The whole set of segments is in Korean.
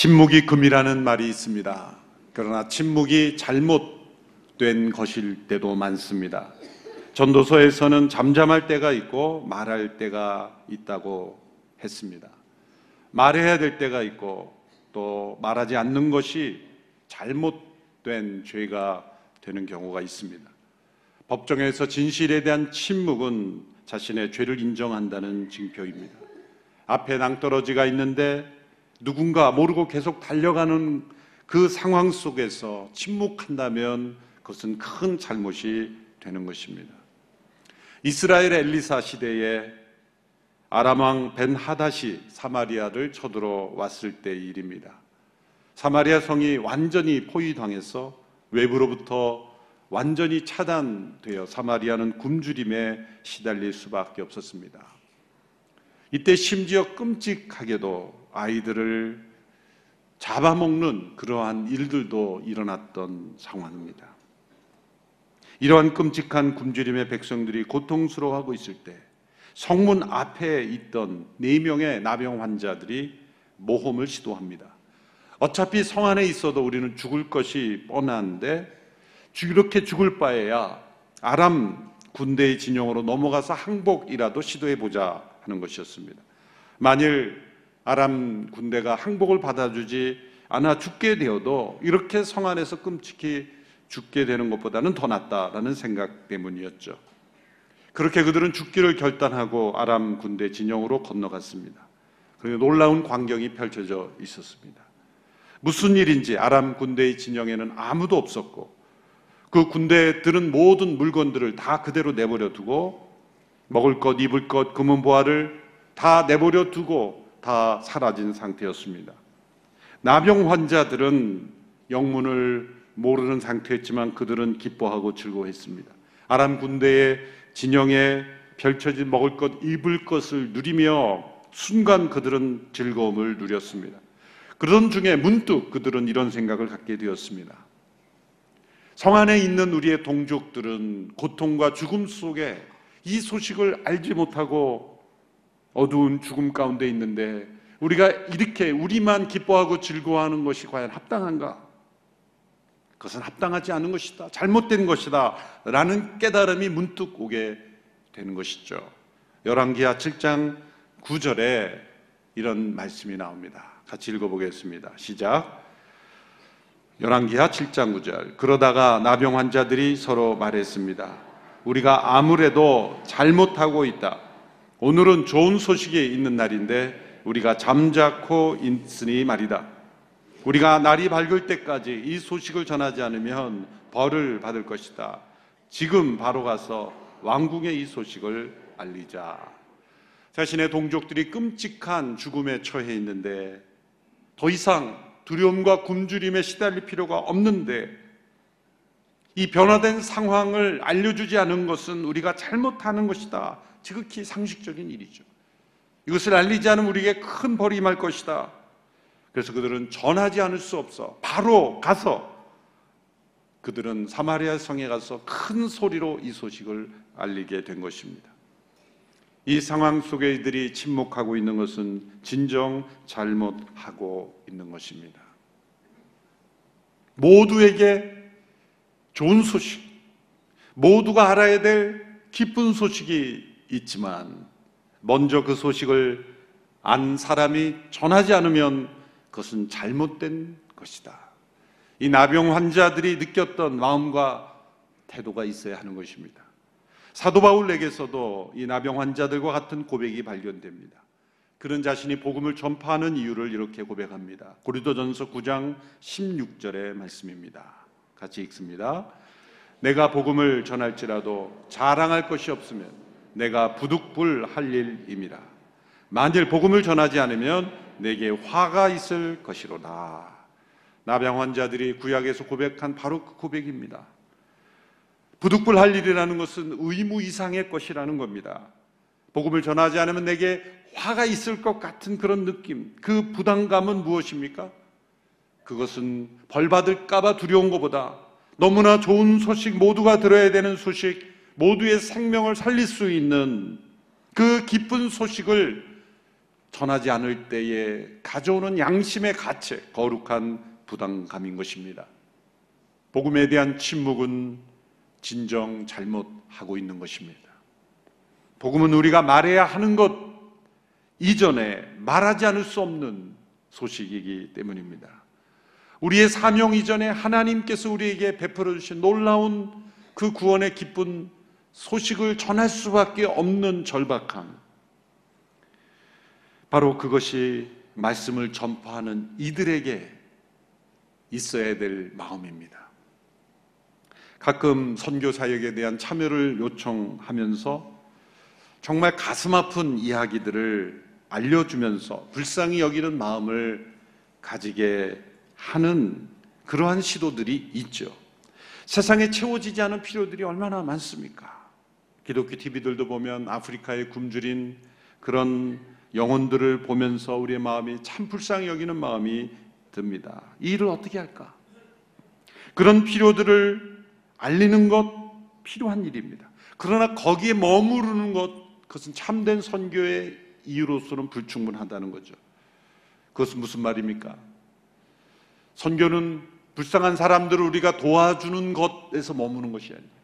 침묵이 금이라는 말이 있습니다. 그러나 침묵이 잘못된 것일 때도 많습니다. 전도서에서는 잠잠할 때가 있고 말할 때가 있다고 했습니다. 말해야 될 때가 있고 또 말하지 않는 것이 잘못된 죄가 되는 경우가 있습니다. 법정에서 진실에 대한 침묵은 자신의 죄를 인정한다는 징표입니다. 앞에 낭떠러지가 있는데 누군가 모르고 계속 달려가는 그 상황 속에서 침묵한다면 그것은 큰 잘못이 되는 것입니다. 이스라엘 엘리사 시대에 아람왕 벤 하닷이 사마리아를 쳐들어 왔을 때 일입니다. 사마리아 성이 완전히 포위당해서 외부로부터 완전히 차단되어 사마리아는 굶주림에 시달릴 수밖에 없었습니다. 이때 심지어 끔찍하게도 아이들을 잡아먹는 그러한 일들도 일어났던 상황입니다. 이러한 끔찍한 굶주림의 백성들이 고통스러워하고 있을 때 성문 앞에 있던 네 명의 나병 환자들이 모험을 시도합니다. 어차피 성 안에 있어도 우리는 죽을 것이 뻔한데 이렇게 죽을 바에야 아람 군대의 진영으로 넘어가서 항복이라도 시도해 보자 하는 것이었습니다. 만일 아람 군대가 항복을 받아주지 않아 죽게 되어도 이렇게 성 안에서 끔찍히 죽게 되는 것보다는 더 낫다라는 생각 때문이었죠. 그렇게 그들은 죽기를 결단하고 아람 군대 진영으로 건너갔습니다. 그리고 놀라운 광경이 펼쳐져 있었습니다. 무슨 일인지 아람 군대의 진영에는 아무도 없었고 그 군대들은 모든 물건들을 다 그대로 내버려 두고 먹을 것, 입을 것, 금은 보화를 다 내버려 두고 다 사라진 상태였습니다. 나병 환자들은 영문을 모르는 상태였지만 그들은 기뻐하고 즐거워했습니다. 아람 군대의 진영에 펼쳐진 먹을 것, 입을 것을 누리며 순간 그들은 즐거움을 누렸습니다. 그런 중에 문득 그들은 이런 생각을 갖게 되었습니다. 성 안에 있는 우리의 동족들은 고통과 죽음 속에 이 소식을 알지 못하고 어두운 죽음 가운데 있는데 우리가 이렇게 우리만 기뻐하고 즐거워하는 것이 과연 합당한가? 그것은 합당하지 않은 것이다. 잘못된 것이다. 라는 깨달음이 문득 오게 되는 것이죠. 열왕기하 7장 9절에 이런 말씀이 나옵니다. 같이 읽어보겠습니다. 시작. 열왕기하 7장 9절. 그러다가 나병 환자들이 서로 말했습니다. 우리가 아무래도 잘못하고 있다. 오늘은 좋은 소식이 있는 날인데 우리가 잠자코 있으니 말이다. 우리가 날이 밝을 때까지 이 소식을 전하지 않으면 벌을 받을 것이다. 지금 바로 가서 왕궁에 이 소식을 알리자. 자신의 동족들이 끔찍한 죽음에 처해 있는데 더 이상 두려움과 굶주림에 시달릴 필요가 없는데 이 변화된 상황을 알려주지 않은 것은 우리가 잘못하는 것이다. 지극히 상식적인 일이죠. 이것을 알리지 않으면 우리에게 큰 벌이 임할 것이다. 그래서 그들은 전하지 않을 수 없어. 바로 가서 그들은 사마리아 성에 가서 큰 소리로 이 소식을 알리게 된 것입니다. 이 상황 속에 이들이 침묵하고 있는 것은 진정 잘못하고 있는 것입니다. 모두에게 좋은 소식, 모두가 알아야 될 기쁜 소식이 있지만 먼저 그 소식을 안 사람이 전하지 않으면 그것은 잘못된 것이다. 이 나병 환자들이 느꼈던 마음과 태도가 있어야 하는 것입니다. 사도 바울에게서도 이 나병 환자들과 같은 고백이 발견됩니다. 그런 자신이 복음을 전파하는 이유를 이렇게 고백합니다. 고리도전서 9장 16절의 말씀입니다. 같이 읽습니다. 내가 복음을 전할지라도 자랑할 것이 없으면 내가 부득불할 일임이라. 만일 복음을 전하지 않으면 내게 화가 있을 것이로다. 나병 환자들이 구약에서 고백한 바로 그 고백입니다. 부득불할 일이라는 것은 의무 이상의 것이라는 겁니다. 복음을 전하지 않으면 내게 화가 있을 것 같은 그런 느낌, 그 부담감은 무엇입니까? 그것은 벌 받을까봐 두려운 것보다 너무나 좋은 소식, 모두가 들어야 되는 소식, 모두의 생명을 살릴 수 있는 그 기쁜 소식을 전하지 않을 때에 가져오는 양심의 가책, 거룩한 부담감인 것입니다. 복음에 대한 침묵은 진정 잘못하고 있는 것입니다. 복음은 우리가 말해야 하는 것 이전에 말하지 않을 수 없는 소식이기 때문입니다. 우리의 사명 이전에 하나님께서 우리에게 베풀어 주신 놀라운 그 구원의 기쁜 소식을 전할 수밖에 없는 절박함. 바로 그것이 말씀을 전파하는 이들에게 있어야 될 마음입니다. 가끔 선교 사역에 대한 참여를 요청하면서 정말 가슴 아픈 이야기들을 알려주면서 불쌍히 여기는 마음을 가지게 하는 그러한 시도들이 있죠. 세상에 채워지지 않은 필요들이 얼마나 많습니까? 기독교 TV들도 보면 아프리카에 굶주린 그런 영혼들을 보면서 우리의 마음이 참 불쌍히 여기는 마음이 듭니다. 이 일을 어떻게 할까? 그런 필요들을 알리는 것 필요한 일입니다. 그러나 거기에 머무르는 것 그것은 참된 선교의 이유로서는 불충분하다는 거죠. 그것은 무슨 말입니까? 선교는 불쌍한 사람들을 우리가 도와주는 것에서 머무는 것이 아니에요.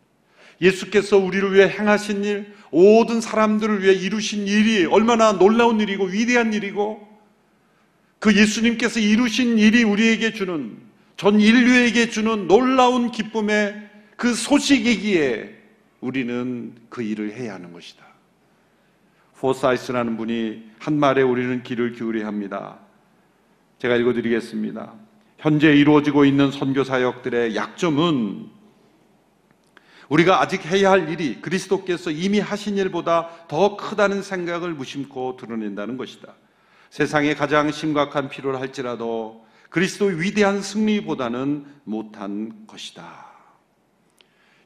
예수께서 우리를 위해 행하신 일, 모든 사람들을 위해 이루신 일이 얼마나 놀라운 일이고 위대한 일이고 그 예수님께서 이루신 일이 우리에게 주는 전 인류에게 주는 놀라운 기쁨의 그 소식이기에 우리는 그 일을 해야 하는 것이다. 포사이스라는 분이 한 말에 우리는 귀를 기울여야 합니다. 제가 읽어드리겠습니다. 현재 이루어지고 있는 선교 사역들의 약점은 우리가 아직 해야 할 일이 그리스도께서 이미 하신 일보다 더 크다는 생각을 무심코 드러낸다는 것이다. 세상에 가장 심각한 필요를 할지라도 그리스도의 위대한 승리보다는 못한 것이다.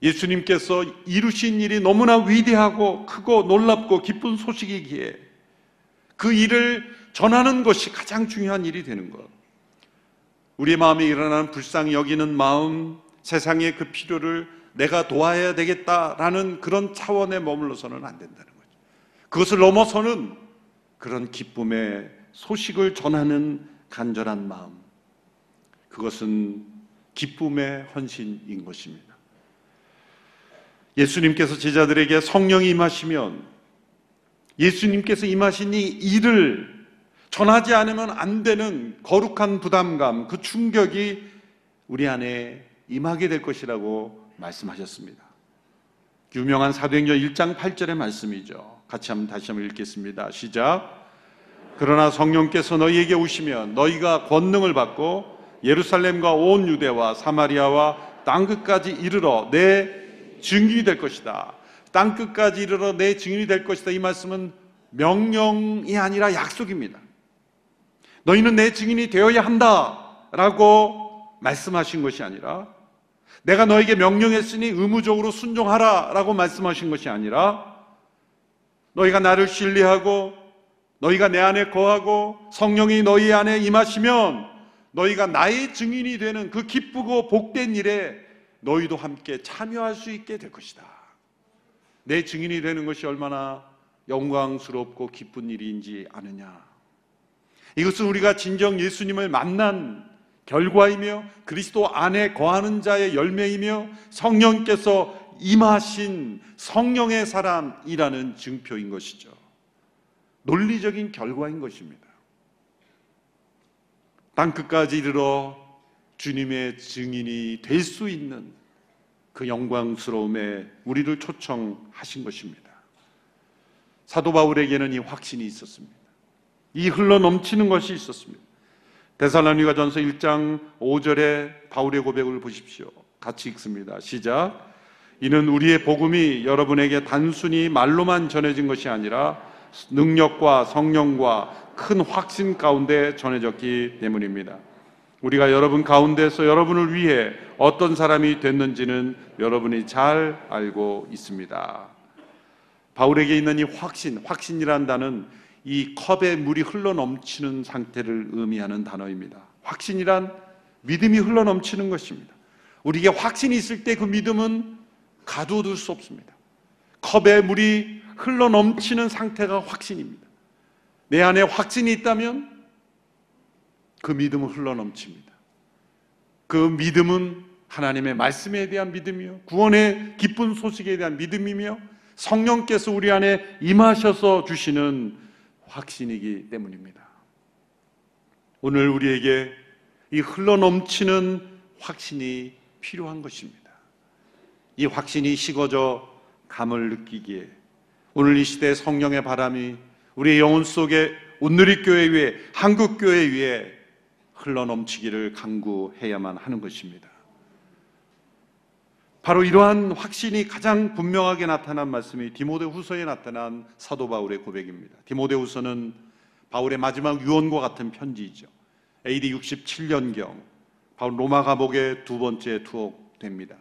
예수님께서 이루신 일이 너무나 위대하고 크고 놀랍고 기쁜 소식이기에 그 일을 전하는 것이 가장 중요한 일이 되는 것. 우리의 마음에 일어나는 불쌍히 여기는 마음, 세상의 그 필요를 내가 도와야 되겠다라는 그런 차원에 머물러서는 안 된다는 거죠. 그것을 넘어서는 그런 기쁨의 소식을 전하는 간절한 마음. 그것은 기쁨의 헌신인 것입니다. 예수님께서 제자들에게 성령이 임하시면 예수님께서 임하신 이 일을 전하지 않으면 안 되는 거룩한 부담감, 그 충격이 우리 안에 임하게 될 것이라고 말씀하셨습니다. 유명한 사도행전 1장 8절의 말씀이죠. 같이 한번 다시 한번 읽겠습니다. 시작. 그러나 성령께서 너희에게 오시면 너희가 권능을 받고 예루살렘과 온 유대와 사마리아와 땅 끝까지 이르러 내 증인이 될 것이다. 땅 끝까지 이르러 내 증인이 될 것이다. 이 말씀은 명령이 아니라 약속입니다. 너희는 내 증인이 되어야 한다라고 말씀하신 것이 아니라 내가 너에게 명령했으니 의무적으로 순종하라 라고 말씀하신 것이 아니라 너희가 나를 신뢰하고 너희가 내 안에 거하고 성령이 너희 안에 임하시면 너희가 나의 증인이 되는 그 기쁘고 복된 일에 너희도 함께 참여할 수 있게 될 것이다. 내 증인이 되는 것이 얼마나 영광스럽고 기쁜 일인지 아느냐. 이것은 우리가 진정 예수님을 만난 결과이며 그리스도 안에 거하는 자의 열매이며 성령께서 임하신 성령의 사람이라는 증표인 것이죠. 논리적인 결과인 것입니다. 땅 끝까지 이르러 주님의 증인이 될 수 있는 그 영광스러움에 우리를 초청하신 것입니다. 사도 바울에게는 이 확신이 있었습니다. 이 흘러 넘치는 것이 있었습니다. 데살로니가 전서 1장 5절에 바울의 고백을 보십시오. 같이 읽습니다. 시작. 이는 우리의 복음이 여러분에게 단순히 말로만 전해진 것이 아니라 능력과 성령과 큰 확신 가운데 전해졌기 때문입니다. 우리가 여러분 가운데서 여러분을 위해 어떤 사람이 됐는지는 여러분이 잘 알고 있습니다. 바울에게 있는 이 확신, 확신이란 단은 이 컵에 물이 흘러 넘치는 상태를 의미하는 단어입니다. 확신이란 믿음이 흘러 넘치는 것입니다. 우리에게 확신이 있을 때 그 믿음은 가둬둘 수 없습니다. 컵에 물이 흘러 넘치는 상태가 확신입니다. 내 안에 확신이 있다면 그 믿음은 흘러넘칩니다. 그 믿음은 하나님의 말씀에 대한 믿음이요. 구원의 기쁜 소식에 대한 믿음이며 성령께서 우리 안에 임하셔서 주시는 확신이기 때문입니다. 오늘 우리에게 이 흘러넘치는 확신이 필요한 것입니다. 이 확신이 식어져 감을 느끼기에 오늘 이 시대 성령의 바람이 우리의 영혼 속에 온누리 교회 위에 한국 교회 위에 흘러넘치기를 강구해야만 하는 것입니다. 바로 이러한 확신이 가장 분명하게 나타난 말씀이 디모데후서에 나타난 사도 바울의 고백입니다. 디모데후서는 바울의 마지막 유언과 같은 편지이죠. AD 67년경 바울 로마 감옥의 두 번째 투옥됩니다.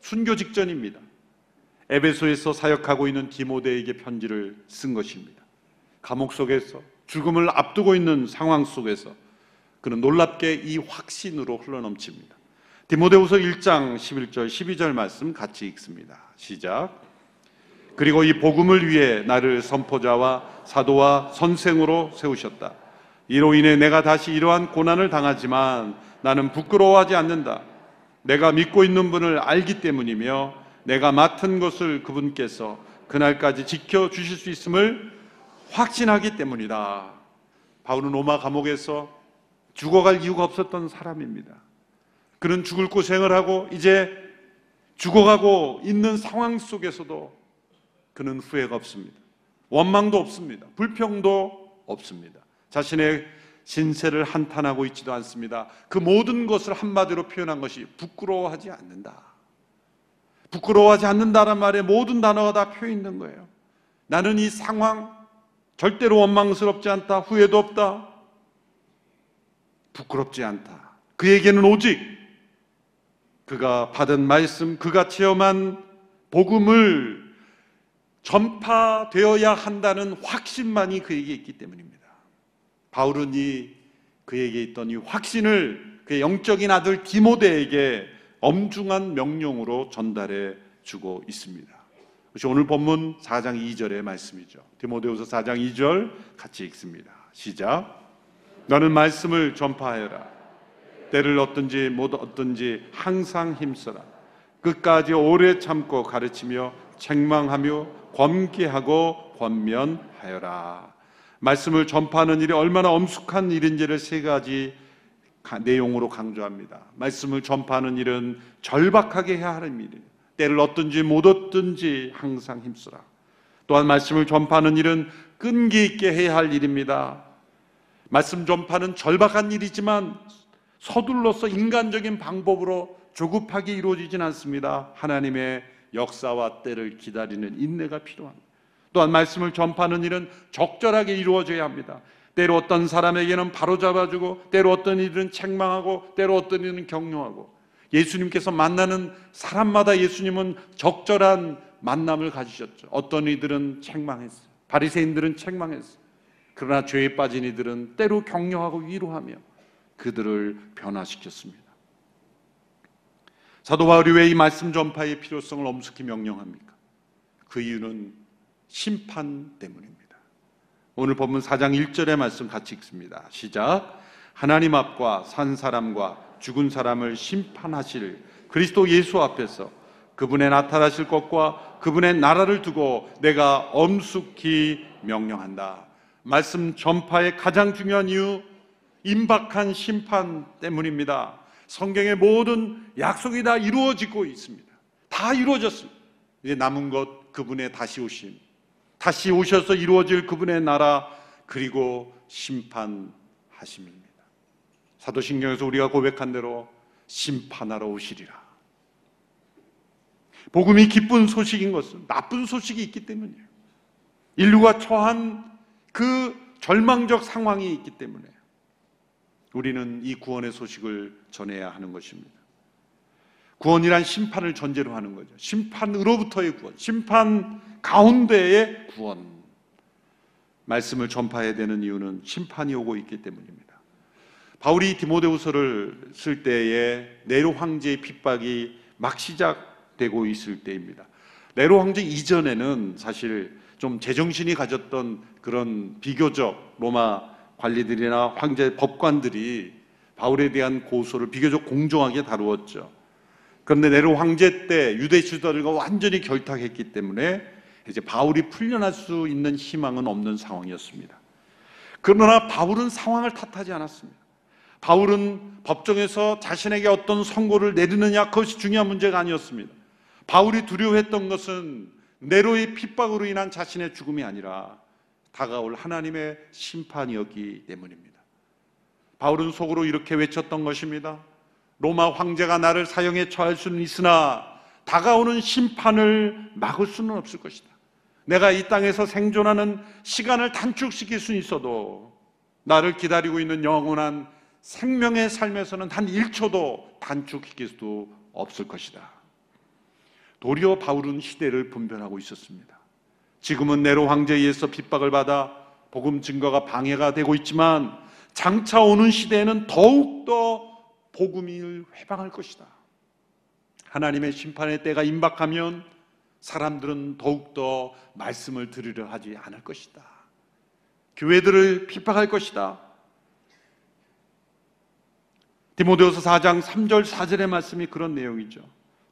순교 직전입니다. 에베소에서 사역하고 있는 디모데에게 편지를 쓴 것입니다. 감옥 속에서 죽음을 앞두고 있는 상황 속에서 그는 놀랍게 이 확신으로 흘러넘칩니다. 디모데후서 1장 11절 12절 말씀 같이 읽습니다. 시작. 그리고 이 복음을 위해 나를 선포자와 사도와 선생으로 세우셨다. 이로 인해 내가 다시 이러한 고난을 당하지만 나는 부끄러워하지 않는다. 내가 믿고 있는 분을 알기 때문이며 내가 맡은 것을 그분께서 그날까지 지켜 주실 수 있음을 확신하기 때문이다. 바울은 로마 감옥에서 죽어갈 이유가 없었던 사람입니다. 그는 죽을 고생을 하고 이제 죽어가고 있는 상황 속에서도 그는 후회가 없습니다. 원망도 없습니다. 불평도 없습니다. 자신의 신세를 한탄하고 있지도 않습니다. 그 모든 것을 한마디로 표현한 것이 부끄러워하지 않는다. 부끄러워하지 않는다란 말에 모든 단어가 다 표현 있는 거예요. 나는 이 상황 절대로 원망스럽지 않다. 후회도 없다. 부끄럽지 않다. 그에게는 오직 그가 받은 말씀, 그가 체험한 복음을 전파되어야 한다는 확신만이 그에게 있기 때문입니다. 바울은 이 그에게 있던 이 확신을 그의 영적인 아들 디모데에게 엄중한 명령으로 전달해 주고 있습니다. 그것이 오늘 본문 4장 2절의 말씀이죠. 디모데후서 4장 2절 같이 읽습니다. 시작. 너는 말씀을 전파하여라. 때를 얻든지 못 얻든지 항상 힘써라. 끝까지 오래 참고 가르치며 책망하며 권계하고 권면하여라. 말씀을 전파하는 일이 얼마나 엄숙한 일인지를 세 가지 내용으로 강조합니다. 말씀을 전파하는 일은 절박하게 해야 하는 일이에요. 때를 얻든지 못 얻든지 항상 힘쓰라. 또한 말씀을 전파하는 일은 끈기 있게 해야 할 일입니다. 말씀 전파는 절박한 일이지만 서둘러서 인간적인 방법으로 조급하게 이루어지진 않습니다. 하나님의 역사와 때를 기다리는 인내가 필요합니다. 또한 말씀을 전파하는 일은 적절하게 이루어져야 합니다. 때로 어떤 사람에게는 바로잡아주고, 때로 어떤 이들은 책망하고, 때로 어떤 이들은 격려하고, 예수님께서 만나는 사람마다 예수님은 적절한 만남을 가지셨죠. 어떤 이들은 책망했어요. 바리새인들은 책망했어요. 그러나 죄에 빠진 이들은 때로 격려하고 위로하며 그들을 변화시켰습니다. 사도 바울이 왜 이 말씀 전파의 필요성을 엄숙히 명령합니까? 그 이유는 심판 때문입니다. 오늘 본문 4장 1절의 말씀 같이 읽습니다. 시작. 하나님 앞과 산 사람과 죽은 사람을 심판하실 그리스도 예수 앞에서 그분의 나타나실 것과 그분의 나라를 두고 내가 엄숙히 명령한다. 말씀 전파의 가장 중요한 이유 임박한 심판 때문입니다. 성경의 모든 약속이 다 이루어지고 있습니다. 다 이루어졌습니다. 이제 남은 것 그분의 다시 오심. 다시 오셔서 이루어질 그분의 나라 그리고 심판하심입니다. 사도신경에서 우리가 고백한 대로 심판하러 오시리라. 복음이 기쁜 소식인 것은 나쁜 소식이 있기 때문이에요. 인류가 처한 그 절망적 상황이 있기 때문에 우리는 이 구원의 소식을 전해야 하는 것입니다. 구원이란 심판을 전제로 하는 거죠. 심판으로부터의 구원, 심판 가운데의 구원. 말씀을 전파해야 되는 이유는 심판이 오고 있기 때문입니다. 바울이 디모데후서를 쓸 때에 네로 황제의 핍박이 막 시작되고 있을 때입니다. 네로 황제 이전에는 사실 좀 제정신이 가졌던 그런 비교적 로마 관리들이나 황제 법관들이 바울에 대한 고소를 비교적 공정하게 다루었죠. 그런데 네로 황제 때 유대 지도자들과 완전히 결탁했기 때문에 이제 바울이 풀려날 수 있는 희망은 없는 상황이었습니다. 그러나 바울은 상황을 탓하지 않았습니다. 바울은 법정에서 자신에게 어떤 선고를 내리느냐 그것이 중요한 문제가 아니었습니다. 바울이 두려워했던 것은 네로의 핍박으로 인한 자신의 죽음이 아니라 다가올 하나님의 심판이었기 때문입니다. 바울은 속으로 이렇게 외쳤던 것입니다. 로마 황제가 나를 사형에 처할 수는 있으나 다가오는 심판을 막을 수는 없을 것이다. 내가 이 땅에서 생존하는 시간을 단축시킬 수는 있어도 나를 기다리고 있는 영원한 생명의 삶에서는 단 1초도 단축시킬 수도 없을 것이다. 도리어 바울은 시대를 분별하고 있었습니다. 지금은 네로 황제에 의해서 핍박을 받아 복음 증거가 방해가 되고 있지만 장차 오는 시대에는 더욱더 복음을 회방할 것이다. 하나님의 심판의 때가 임박하면 사람들은 더욱더 말씀을 들으려 하지 않을 것이다. 교회들을 핍박할 것이다. 디모데후서 4장 3절 4절의 말씀이 그런 내용이죠.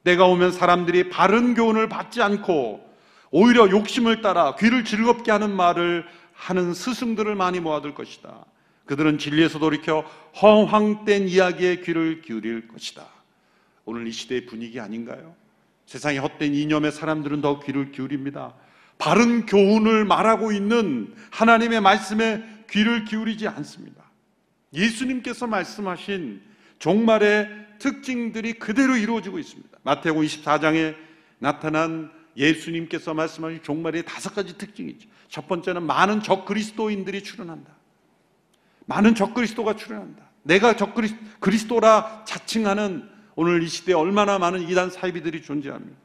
내가 오면 사람들이 바른 교훈을 받지 않고 오히려 욕심을 따라 귀를 즐겁게 하는 말을 하는 스승들을 많이 모아둘 것이다. 그들은 진리에서 돌이켜 허황된 이야기에 귀를 기울일 것이다. 오늘 이 시대의 분위기 아닌가요? 세상의 헛된 이념의 사람들은 더 귀를 기울입니다. 바른 교훈을 말하고 있는 하나님의 말씀에 귀를 기울이지 않습니다. 예수님께서 말씀하신 종말의 특징들이 그대로 이루어지고 있습니다. 마태복음 24장에 나타난 예수님께서 말씀하신 종말의 다섯 가지 특징이죠. 첫 번째는 많은 적그리스도인들이 출현한다. 많은 적그리스도가 출현한다. 내가 적그리스도라 자칭하는 오늘 이 시대에 얼마나 많은 이단 사이비들이 존재합니다.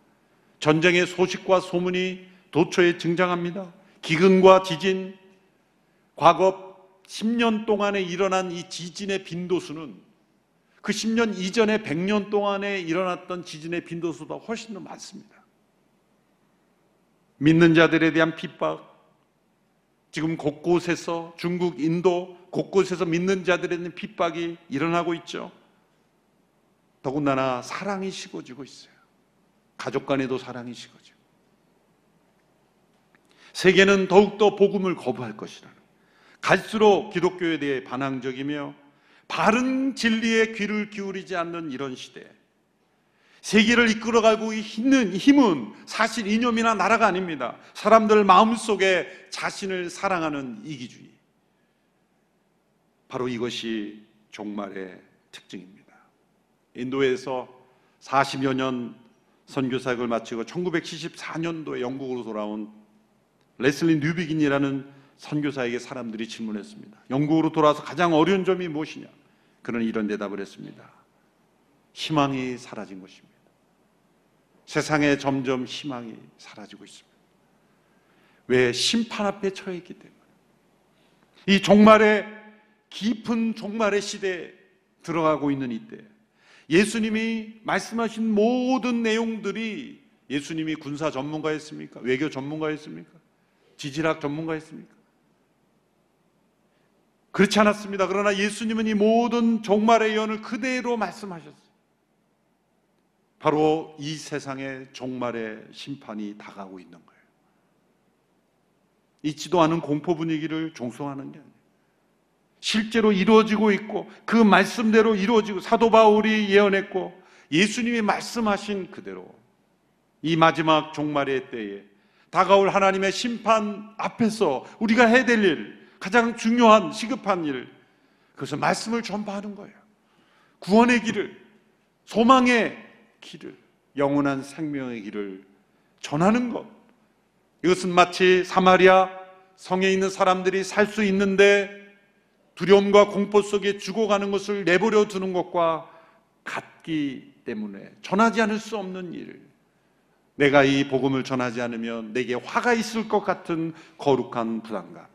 전쟁의 소식과 소문이 도처에 증장합니다. 기근과 지진, 과거 10년 동안에 일어난 이 지진의 빈도수는 그 10년 이전에 100년 동안에 일어났던 지진의 빈도수보다 훨씬 더 많습니다. 믿는 자들에 대한 핍박, 지금 곳곳에서 중국, 인도 곳곳에서 믿는 자들에 대한 핍박이 일어나고 있죠. 더군다나 사랑이 식어지고 있어요. 가족 간에도 사랑이 식어지고. 세계는 더욱더 복음을 거부할 것이라는. 갈수록 기독교에 대해 반항적이며 바른 진리에 귀를 기울이지 않는 이런 시대. 세계를 이끌어가고 있는 힘은 사실 이념이나 나라가 아닙니다. 사람들 마음속에 자신을 사랑하는 이기주의. 바로 이것이 종말의 특징입니다. 인도에서 40여 년 선교사역을 마치고 1974년도에 영국으로 돌아온 레슬리 뉴비긴이라는 선교사에게 사람들이 질문했습니다. 영국으로 돌아와서 가장 어려운 점이 무엇이냐? 그는 이런 대답을 했습니다. 희망이 사라진 것입니다. 세상에 점점 희망이 사라지고 있습니다. 왜? 심판 앞에 처해 있기 때문에. 이 종말의 깊은 종말의 시대에 들어가고 있는 이때 예수님이 말씀하신 모든 내용들이 예수님이 군사 전문가였습니까? 외교 전문가였습니까? 지질학 전문가였습니까? 그렇지 않았습니다. 그러나 예수님은 이 모든 종말의 예언을 그대로 말씀하셨어요. 바로 이 세상의 종말의 심판이 다가오고 있는 거예요. 있지도 않은 공포 분위기를 종송하는 게 아니에요. 실제로 이루어지고 있고 그 말씀대로 이루어지고 사도 바울이 예언했고 예수님이 말씀하신 그대로 이 마지막 종말의 때에 다가올 하나님의 심판 앞에서 우리가 해야 될 일, 가장 중요한 시급한 일, 그것은 말씀을 전파하는 거예요. 구원의 길을, 소망의 길을, 영원한 생명의 길을 전하는 것. 이것은 마치 사마리아 성에 있는 사람들이 살 수 있는데 두려움과 공포 속에 죽어가는 것을 내버려 두는 것과 같기 때문에 전하지 않을 수 없는 일. 내가 이 복음을 전하지 않으면 내게 화가 있을 것 같은 거룩한 부담감.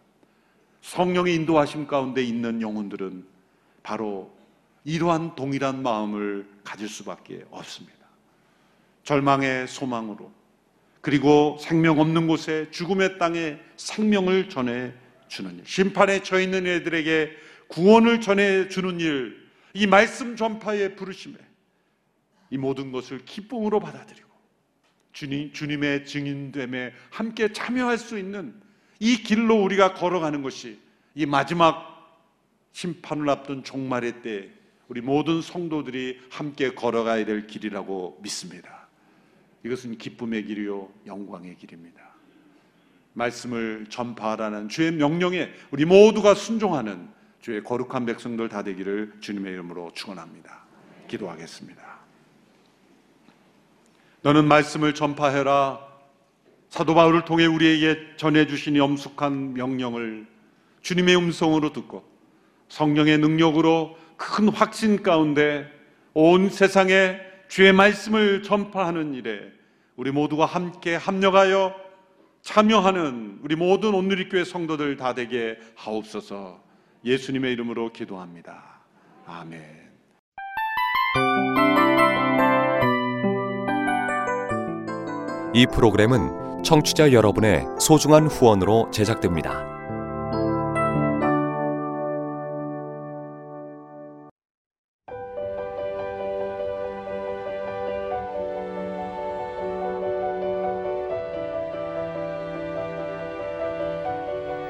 성령의 인도하심 가운데 있는 영혼들은 바로 이러한 동일한 마음을 가질 수밖에 없습니다. 절망의 소망으로 그리고 생명 없는 곳에 죽음의 땅에 생명을 전해 주는 일. 심판에 처해 있는 애들에게 구원을 전해 주는 일. 이 말씀 전파의 부르심에 이 모든 것을 기쁨으로 받아들이고 주님, 주님의 증인됨에 함께 참여할 수 있는 이 길로 우리가 걸어가는 것이 이 마지막 심판을 앞둔 종말의 때 우리 모든 성도들이 함께 걸어가야 될 길이라고 믿습니다. 이것은 기쁨의 길이요, 영광의 길입니다. 말씀을 전파하라는 주의 명령에 우리 모두가 순종하는 주의 거룩한 백성들 다 되기를 주님의 이름으로 축원합니다. 기도하겠습니다. 너는 말씀을 전파해라. 사도 바울을 통해 우리에게 전해 주신 엄숙한 명령을 주님의 음성으로 듣고 성령의 능력으로 큰 확신 가운데 온 세상에 주의 말씀을 전파하는 일에 우리 모두가 함께 합력하여 참여하는 우리 모든 온누리교회 성도들 다 되게 하옵소서 예수님의 이름으로 기도합니다. 아멘. 이 프로그램은 청취자 여러분의 소중한 후원으로 제작됩니다.